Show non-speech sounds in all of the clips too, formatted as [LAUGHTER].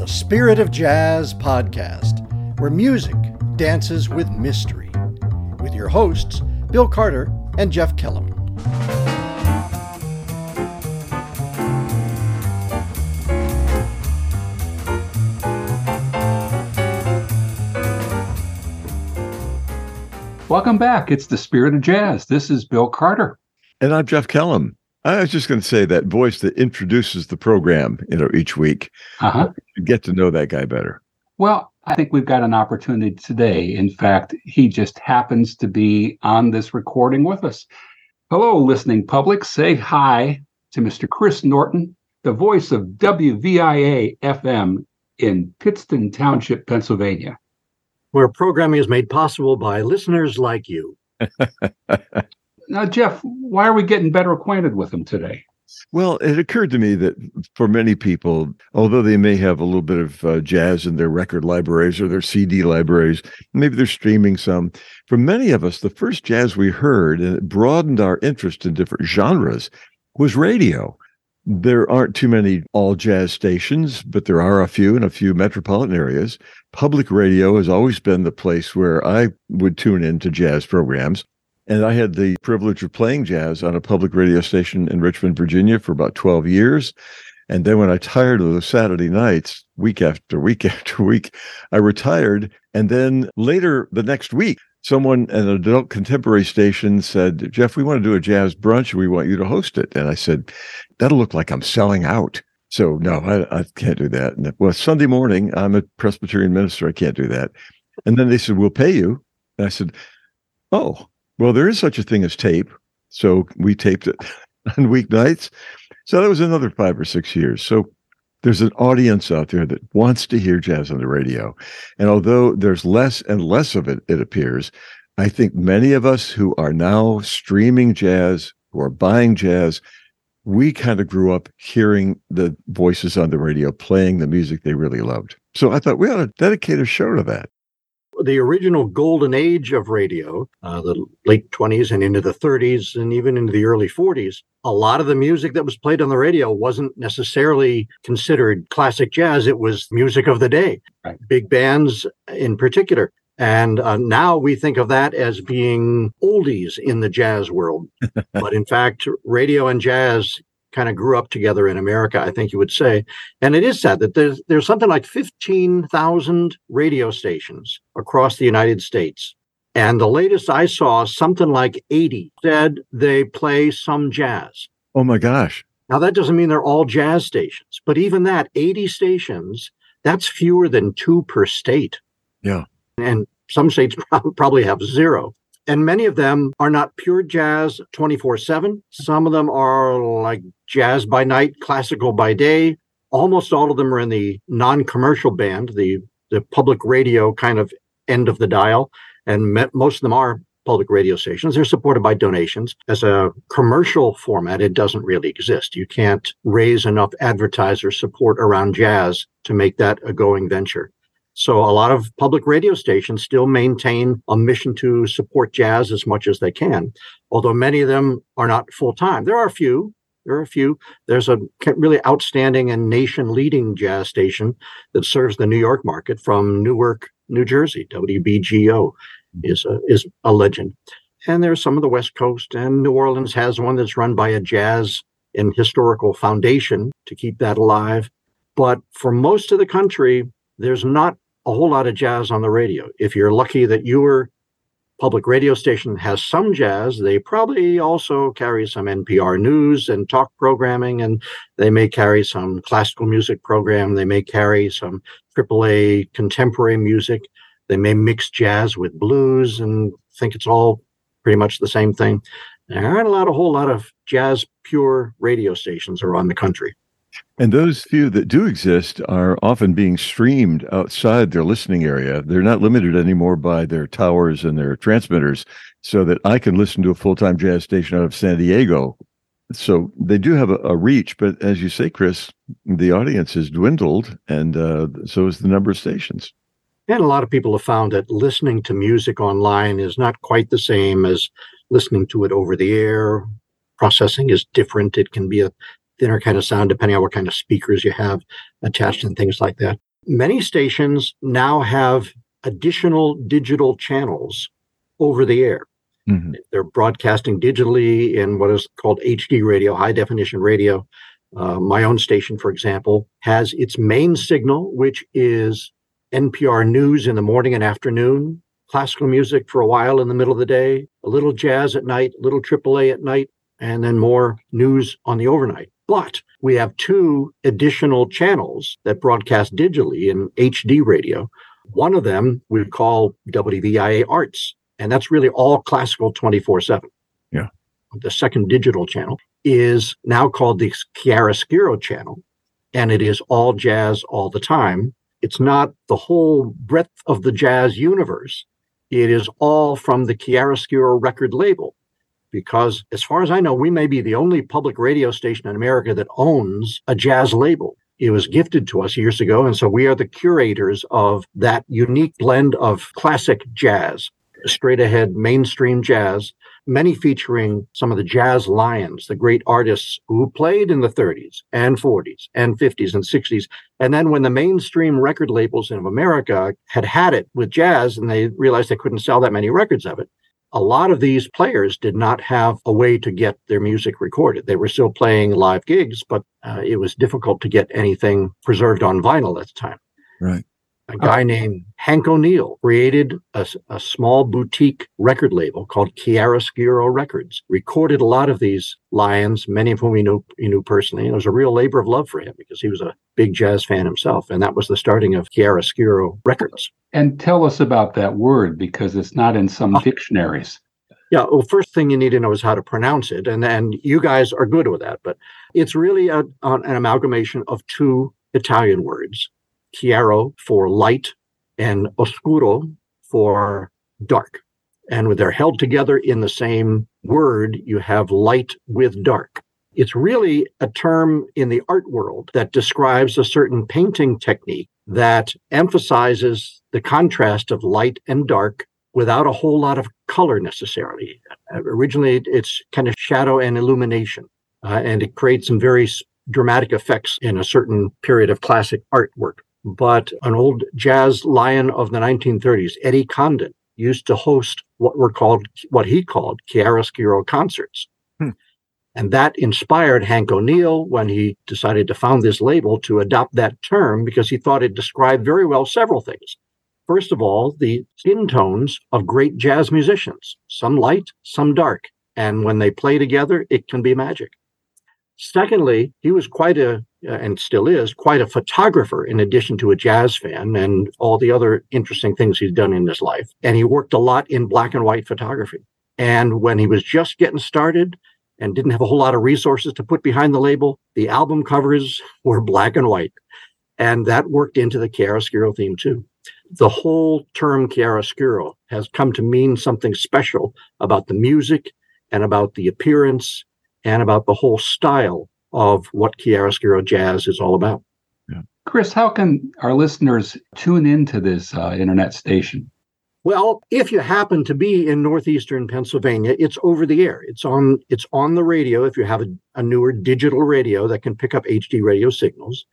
the Spirit of Jazz podcast, where music dances with mystery, with your hosts, Bill Carter and Jeff Kellum. Welcome back. It's the Spirit of Jazz. This is Bill Carter. And I'm Jeff Kellum. I was just going to say that voice that introduces the program, you know, each week. Uh-huh. Get to know that guy better. Well, I think we've got an opportunity today. In fact, he just happens to be on this recording with us. Hello, listening public. Say hi to Mr. Chris Norton, the voice of WVIA FM in Pittston Township, Pennsylvania. Where programming is made possible by listeners like you. [LAUGHS] Now, Jeff, why are we getting better acquainted with him today? Well, it occurred to me that for many people, although they may have a little bit of uh, jazz in their record libraries or their CD libraries, maybe they're streaming some. For many of us, the first jazz we heard, and it broadened our interest in different genres, was radio. There aren't too many all jazz stations, but there are a few in a few metropolitan areas. Public radio has always been the place where I would tune into jazz programs. And I had the privilege of playing jazz on a public radio station in Richmond, Virginia for about 12 years. And then when I tired of the Saturday nights, week after [LAUGHS] week after week, I retired. And then later the next week, someone at an adult contemporary station said, Jeff, we want to do a jazz brunch. We want you to host it. And I said, that'll look like I'm selling out. So no, I, I can't do that. And, well, Sunday morning, I'm a Presbyterian minister. I can't do that. And then they said, we'll pay you. And I said, oh, well, there is such a thing as tape. So we taped it [LAUGHS] on weeknights. So that was another five or six years. So there's an audience out there that wants to hear jazz on the radio. And although there's less and less of it, it appears, I think many of us who are now streaming jazz, who are buying jazz, we kind of grew up hearing the voices on the radio playing the music they really loved. So I thought we ought to dedicate a show to that the original golden age of radio, uh, the late 20s and into the 30s and even into the early 40s, a lot of the music that was played on the radio wasn't necessarily considered classic jazz. It was music of the day, right. big bands in particular. And uh, now we think of that as being oldies in the jazz world. [LAUGHS] but in fact, radio and jazz kind of grew up together in America, I think you would say. And it is sad that there's there's something like 15,000 radio stations across the United States. And the latest I saw, something like 80 said they play some jazz. Oh my gosh. Now that doesn't mean they're all jazz stations, but even that 80 stations, that's fewer than 2 per state. Yeah. And some states [LAUGHS] probably have zero and many of them are not pure jazz 24 7. Some of them are like jazz by night, classical by day. Almost all of them are in the non commercial band, the, the public radio kind of end of the dial. And me- most of them are public radio stations. They're supported by donations. As a commercial format, it doesn't really exist. You can't raise enough advertiser support around jazz to make that a going venture. So a lot of public radio stations still maintain a mission to support jazz as much as they can, although many of them are not full time. There are a few. There are a few. There's a really outstanding and nation leading jazz station that serves the New York market from Newark, New Jersey. WBGO is a, is a legend. And there's some of the West Coast, and New Orleans has one that's run by a jazz and historical foundation to keep that alive. But for most of the country, there's not a whole lot of jazz on the radio. If you're lucky that your public radio station has some jazz, they probably also carry some NPR news and talk programming, and they may carry some classical music program. They may carry some AAA contemporary music. They may mix jazz with blues and think it's all pretty much the same thing. There aren't a lot, a whole lot of jazz pure radio stations around the country. And those few that do exist are often being streamed outside their listening area. They're not limited anymore by their towers and their transmitters, so that I can listen to a full time jazz station out of San Diego. So they do have a, a, reach, but as you say, Chris, the audience has dwindled, and uh, so is the number of stations. And a lot of people have found that listening to music online is not quite the same as listening to it over the air. Processing is different. It can be a thinner kind of sound, depending on what kind of speakers you have attached and things like that. Many stations now have additional digital channels over the air. Mm-hmm. They're broadcasting digitally in what is called HD radio, high definition radio. Uh, my own station, for example, has its main signal, which is NPR news in the morning and afternoon, classical music for a while in the middle of the day, a little jazz at night, a little AAA at night, and then more news on the overnight. But we have two additional channels that broadcast digitally in HD radio. One of them we call WVIA Arts, and that's really all classical 24 7. Yeah. The second digital channel is now called the Chiaroscuro channel, and it is all jazz all the time. It's not the whole breadth of the jazz universe. It is all from the Chiaroscuro record label. Because as far as I know, we may be the only public radio station in America that owns a jazz label. It was gifted to us years ago. And so we are the curators of that unique blend of classic jazz, straight ahead mainstream jazz, many featuring some of the jazz lions, the great artists who played in the 30s and 40s and 50s and 60s. And then when the mainstream record labels in America had had it with jazz and they realized they couldn't sell that many records of it, a lot of these players did not have a way to get their music recorded. They were still playing live gigs, but uh, it was difficult to get anything preserved on vinyl at the time. Right a guy named Hank O'Neill created a, a, small boutique record label called Chiaroscuro Records. Recorded a lot of these lions, many of whom he knew he knew personally. And it was a real labor of love for him because he was a big jazz fan himself, and that was the starting of Chiaroscuro Records. And tell us about that word because it's not in some uh, dictionaries. Yeah, well, first thing you need to know is how to pronounce it, and and you guys are good with that. But it's really a, an amalgamation of two Italian words chiaro for light and oscuro for dark. And when they're held together in the same word, you have light with dark. It's really a term in the art world that describes a certain painting technique that emphasizes the contrast of light and dark without a whole lot of color necessarily. Originally, it's kind of shadow and illumination, uh, and it creates some very dramatic effects in a certain period of classic artwork but an old jazz lion of the 1930s, Eddie Condon, used to host what were called what he called chiaroscuro concerts. Hmm. And that inspired Hank O'Neill when he decided to found this label to adopt that term because he thought it described very well several things. First of all, the skin tones of great jazz musicians, some light, some dark. And when they play together, it can be magic. Secondly, he was quite a uh, and still is quite a photographer in addition to a jazz fan and all the other interesting things he's done in his life. And he worked a lot in black and white photography. And when he was just getting started and didn't have a whole lot of resources to put behind the label, the album covers were black and white. And that worked into the chiaroscuro theme too. The whole term chiaroscuro has come to mean something special about the music and about the appearance and about the whole style of what chiaroscuro jazz is all about. Yeah. Chris, how can our listeners tune into this uh, internet station? Well, if you happen to be in northeastern Pennsylvania, it's over the air. It's on it's on the radio if you have a, a newer digital radio that can pick up HD radio signals.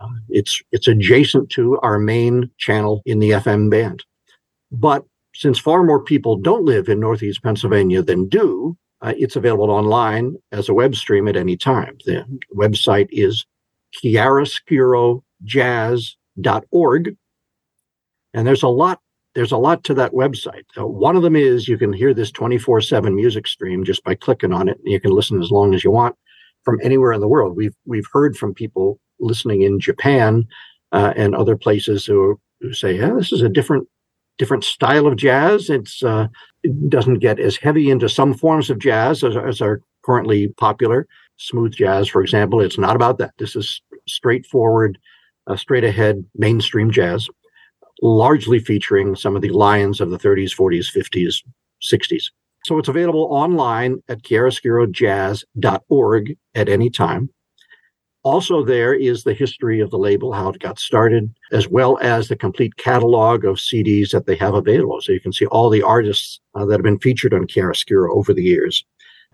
Uh, it's it's adjacent to our main channel in the FM band. But since far more people don't live in northeast Pennsylvania than do, uh, it's available online as a web stream at any time. The website is chiaroscurojazz.org. And there's a lot there's a lot to that website. Uh, one of them is you can hear this 24/7 music stream just by clicking on it. And you can listen as long as you want from anywhere in the world. We've we've heard from people listening in Japan uh, and other places who, who say, "Yeah, this is a different different style of jazz. It's uh, it doesn't get as heavy into some forms of jazz as, as are currently popular. Smooth jazz, for example, it's not about that. This is straightforward, uh, straight ahead mainstream jazz, largely featuring some of the lions of the 30s, 40s, 50s, 60s. So it's available online at chiaroscurojazz.org at any time. Also, there is the history of the label, how it got started, as well as the complete catalog of CDs that they have available. So you can see all the artists uh, that have been featured on Chiaroscuro over the years.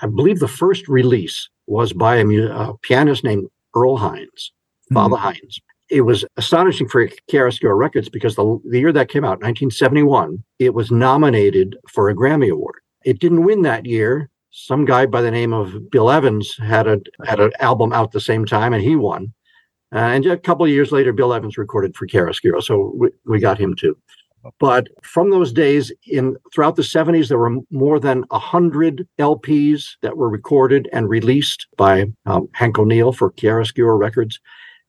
I believe the first release was by a, a pianist named Earl Hines, Father mm-hmm. Hines. it was astonishing for Chiaroscuro Records because the, the year that came out, 1971, it was nominated for a Grammy Award. It didn't win that year. Some guy by the name of Bill Evans had a had an album out the same time, and he won. Uh, and a couple of years later, Bill Evans recorded for Chiaroscuro, so we, we got him too. But from those days, in throughout the 70s, there were more than hundred LPs that were recorded and released by um, Hank O'Neill for Chiaroscuro Records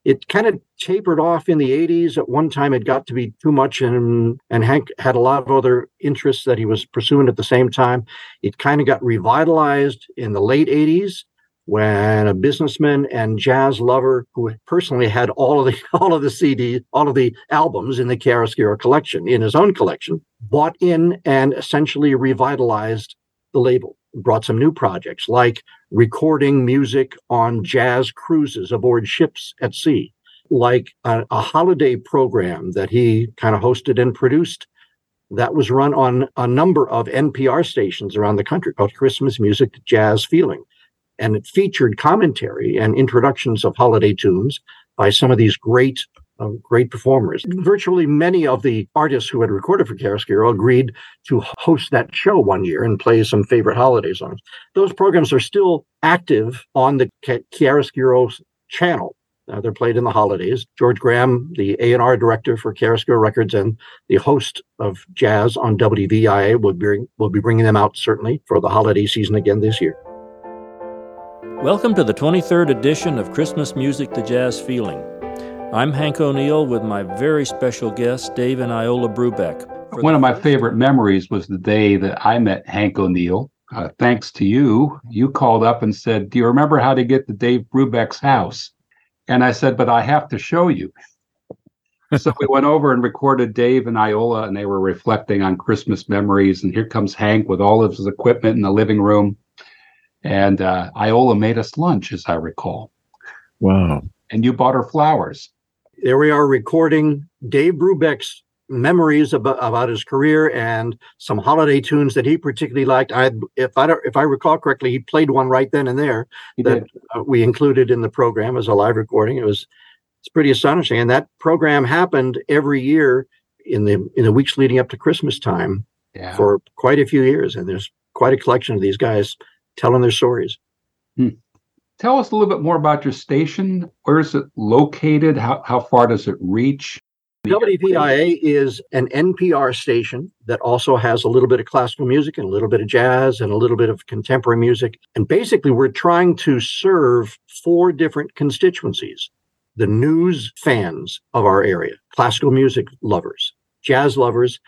it kind of tapered off in the 80s. At one time, it got to be too much, and and Hank had a lot of other interests that he was pursuing at the same time. It kind of got revitalized in the late 80s when a businessman and jazz lover who personally had all of the [LAUGHS] all of the CD, all of the albums in the Chiaroscuro collection in his own collection, bought in and essentially revitalized the label brought some new projects like recording music on jazz cruises aboard ships at sea, like a, a holiday program that he kind of hosted and produced that was run on a number of NPR stations around the country called Christmas Music Jazz Feeling. And it featured commentary and introductions of holiday tunes by some of these great um, great performers. Virtually many of the artists who had recorded for Chiaroscuro agreed to host that show one year and play some favorite holiday songs. Those programs are still active on the Chiaroscuro channel. Uh, they're played in the holidays. George Graham, the A&R director for Chiaroscuro Records and the host of Jazz on WVIA, will be, will be bringing them out certainly for the holiday season again this year. Welcome to the 23rd edition of Christmas Music to Jazz Feeling. I'm Hank O'Neill with my very special guest, Dave and Iola Brubeck. One of my favorite memories was the day that I met Hank O'Neill. Uh, thanks to you, you called up and said, Do you remember how to get to Dave Brubeck's house? And I said, But I have to show you. [LAUGHS] so we went over and recorded Dave and Iola, and they were reflecting on Christmas memories. And here comes Hank with all of his equipment in the living room. And uh, Iola made us lunch, as I recall. Wow. And you bought her flowers there we are recording Dave Brubeck's memories about, about his career and some holiday tunes that he particularly liked. I, if I don't, if I recall correctly, he played one right then and there he that uh, we included in the program as a live recording. It was it's pretty astonishing, and that program happened every year in the in the weeks leading up to Christmas time yeah. for quite a few years. And there's quite a collection of these guys telling their stories. Hmm. Tell us a little bit more about your station. Where is it located? How, how far does it reach? WVIA is an NPR station that also has a little bit of classical music and a little bit of jazz and a little bit of contemporary music. And basically, we're trying to serve four different constituencies the news fans of our area, classical music lovers, jazz lovers,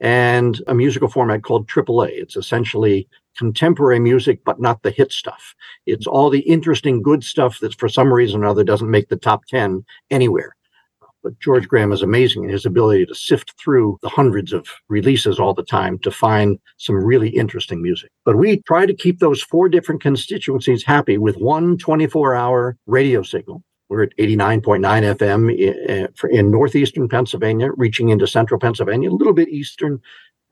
and a musical format called AAA. It's essentially contemporary music, but not the hit stuff. It's all the interesting, good stuff that for some reason or other doesn't make the top 10 anywhere. But George Graham is amazing in his ability to sift through the hundreds of releases all the time to find some really interesting music. But we try to keep those four different constituencies happy with one 24 hour radio signal. We're at 89.9 FM eh, eh, in northeastern Pennsylvania, reaching into central Pennsylvania, a little bit eastern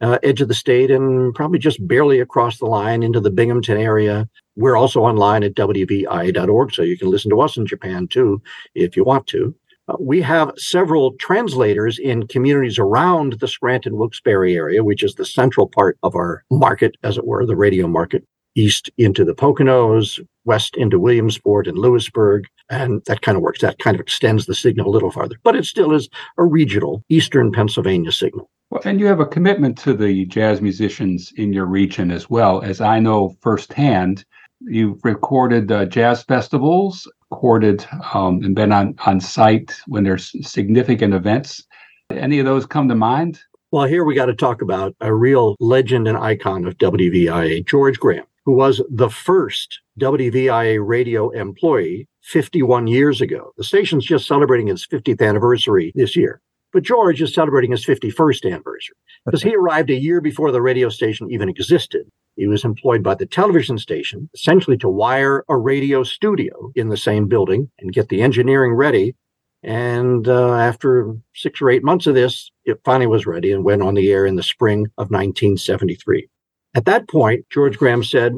uh, edge of the state and probably just barely across the line into the Binghamton area. We're also online at WVIA.org, so you can listen to us in Japan too if you want to. Uh, we have several translators in communities around the Scranton Wilkes-Barre area, which is the central part of our market, as it were, the radio market, east into the Poconos, west into Williamsport and Lewisburg. And that kind of works. That kind of extends the signal a little farther, but it still is a regional Eastern Pennsylvania signal. Well, and you have a commitment to the jazz musicians in your region as well. As I know firsthand, you've recorded uh, jazz festivals, recorded um, and been on, on site when there's significant events. Any of those come to mind? Well, here we got to talk about a real legend and icon of WVIA, George Graham, who was the first WVIA radio employee 51 years ago. The station's just celebrating its 50th anniversary this year. But George is celebrating his 51st anniversary because he arrived a year before the radio station even existed. He was employed by the television station essentially to wire a radio studio in the same building and get the engineering ready. And uh, after six or eight months of this, it finally was ready and went on the air in the spring of 1973. At that point, George Graham said,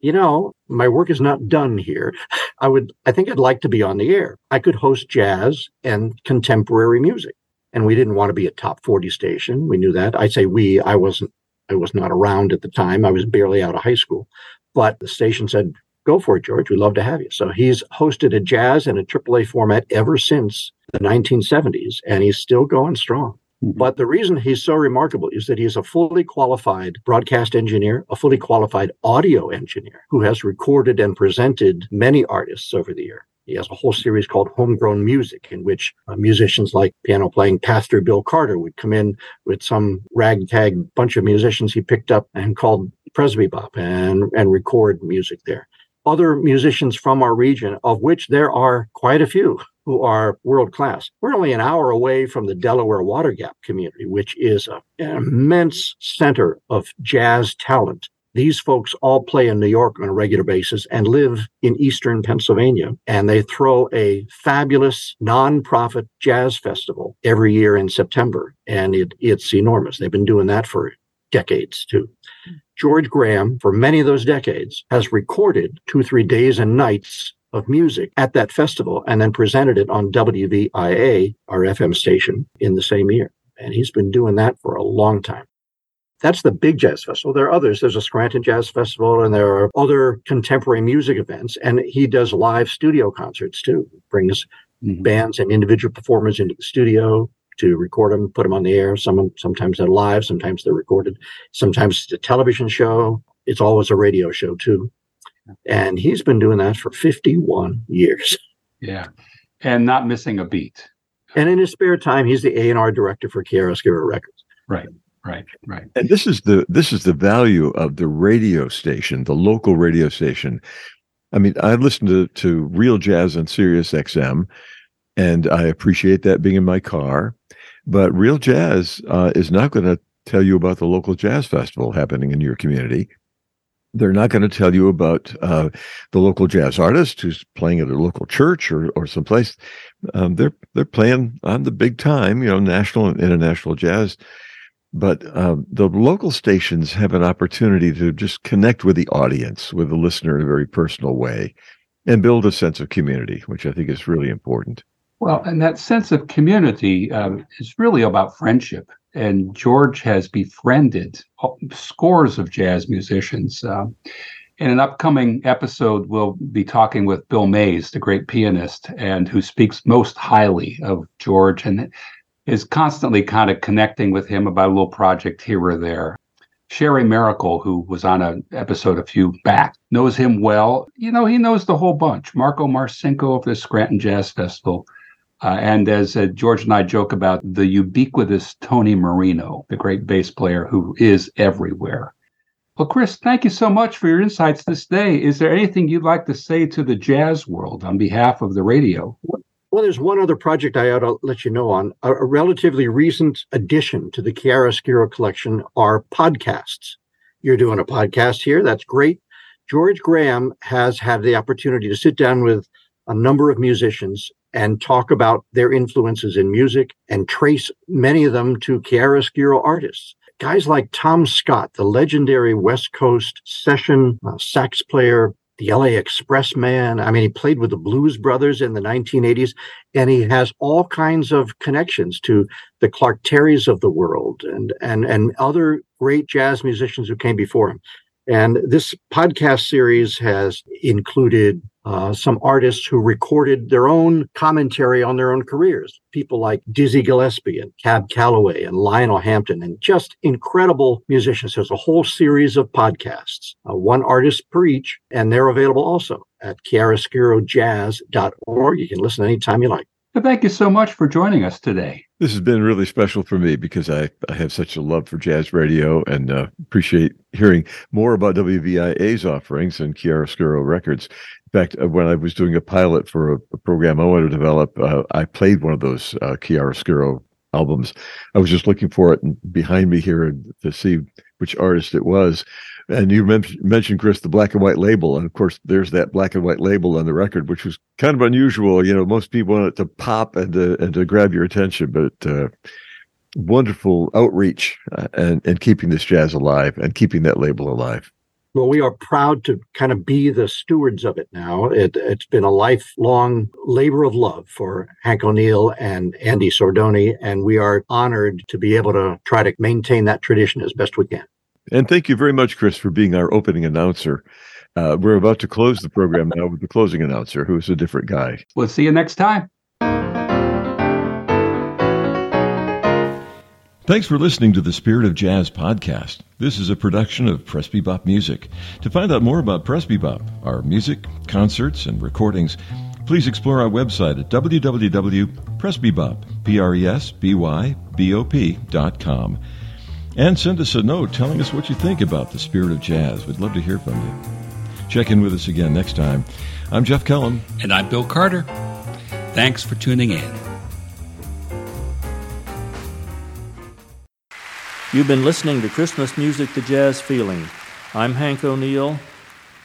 you know, my work is not done here. I would, I think I'd like to be on the air. I could host jazz and contemporary music. And we didn't want to be a top 40 station. We knew that. I say we, I wasn't, I was not around at the time. I was barely out of high school. But the station said, go for it, George. We'd love to have you. So he's hosted a jazz and a AAA format ever since the 1970s, and he's still going strong. Mm-hmm. But the reason he's so remarkable is that he's a fully qualified broadcast engineer, a fully qualified audio engineer who has recorded and presented many artists over the year. He has a whole series called Homegrown Music, in which uh, musicians like piano playing Pastor Bill Carter would come in with some ragtag bunch of musicians he picked up and called Presbybop and, and record music there. Other musicians from our region, of which there are quite a few, who are world class. We're only an hour away from the Delaware Water Gap community, which is a, an immense center of jazz talent. These folks all play in New York on a regular basis and live in Eastern Pennsylvania. And they throw a fabulous nonprofit jazz festival every year in September. And it, it's enormous. They've been doing that for decades too. George Graham, for many of those decades, has recorded two, three days and nights of music at that festival and then presented it on WVIA, our FM station, in the same year. And he's been doing that for a long time. That's the big jazz festival. There are others. There's a Scranton Jazz Festival and there are other contemporary music events. And he does live studio concerts too. Brings mm-hmm. bands and individual performers into the studio to record them, put them on the air. Some sometimes they're live, sometimes they're recorded. Sometimes it's a television show. It's always a radio show too. And he's been doing that for 51 years. Yeah. And not missing a beat. And in his spare time, he's the A&R director for Chiaroscuro Records. Right. Right, right. And this is the this is the value of the radio station, the local radio station. I mean, I listen to to real jazz on Sirius XM, and I appreciate that being in my car. But real jazz uh, is not going to tell you about the local jazz festival happening in your community. They're not going to tell you about uh, the local jazz artist who's playing at a local church or or someplace. Um, they're they're playing on the big time, you know, national and international jazz. But uh, the local stations have an opportunity to just connect with the audience, with the listener in a very personal way, and build a sense of community, which I think is really important. Well, and that sense of community um, is really about friendship and George has befriended scores of jazz musicians. Uh, in an upcoming episode, we'll be talking with Bill Mays, the great pianist, and who speaks most highly of George and is constantly kind of connecting with him about a little project here or there. Sherrie Maricle, who was on an episode a few back, knows him well. You know, he knows the whole bunch. Marko Marcinko of the Scranton Jazz Festival, uh, and as uh, George and I joke about, the ubiquitous Tony Marino, the great bass player who is everywhere. Well, Chris, thank you so much for your insights this day. Is there anything you'd like to say to the jazz world on behalf of the radio? Well, there's one other project I ought to let you know on. A, a relatively recent addition to the Chiaroscuro collection are podcasts. You're doing a podcast here. That's great. George Graham has had the opportunity to sit down with a number of musicians and talk about their influences in music and trace many of them to chiaroscuro artists. Guys like Tom Scott, the legendary West Coast session uh, sax player, the LA Express man. I mean, he played with the Blues Brothers in the 1980s, and he has all kinds of connections to the Clark Terrys of the world and and and other great jazz musicians who came before him. And this podcast series has included uh, some artists who recorded their own commentary on their own careers. People like Dizzy Gillespie and Cab Calloway and Lionel Hampton, and just incredible musicians. There's a whole series of podcasts, uh, one artist per each, and they're available also at chiaroscurojazz.org. You can listen anytime you like. Thank you so much for joining us today. This has been really special for me because I, I have such a love for jazz radio and uh, appreciate hearing more about WVIA's offerings and Chiaroscuro Records. In fact, uh, when I was doing a pilot for a, a program I wanted to develop, uh, I played one of those uh, Chiaroscuro albums. I was just looking for it behind me here to see which artist it was. And you mentioned, Chris, the black and white label. And of course, there's that black and white label on the record, which was kind of unusual. You know, most people want it to pop and to, and to grab your attention, but uh, wonderful outreach uh, and, and keeping this jazz alive and keeping that label alive. Well, we are proud to kind of be the stewards of it now. It, has been a lifelong labor of love for Hank O'Neill and Andy Sordoni, and we are honored to be able to try to maintain that tradition as best we can. And thank you very much, Chris, for being our opening announcer. Uh, we're about to close the program now with the closing announcer, who's a different guy. We'll see you next time. Thanks for listening to the Spirit of Jazz podcast. This is a production of Presbybop Music. To find out more about Presbybop, our music, concerts, and recordings, please explore our website at www.presbybop.com and send us a note telling us what you think about the Spirit of Jazz. We'd love to hear from you. Check in with us again next time. I'm Jeff Kellum. And I'm Bill Carter. Thanks for tuning in. You've been listening to Christmas Music the Jazz Feeling. I'm Hank O'Neill,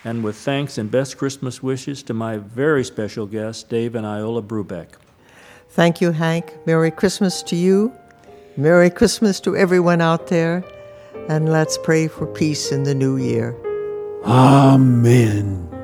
and with thanks and best Christmas wishes to my very special guests, Dave and Iola Brubeck. Thank you, Hank. Merry Christmas to you. Merry Christmas to everyone out there. And let's pray for peace in the new year. Amen.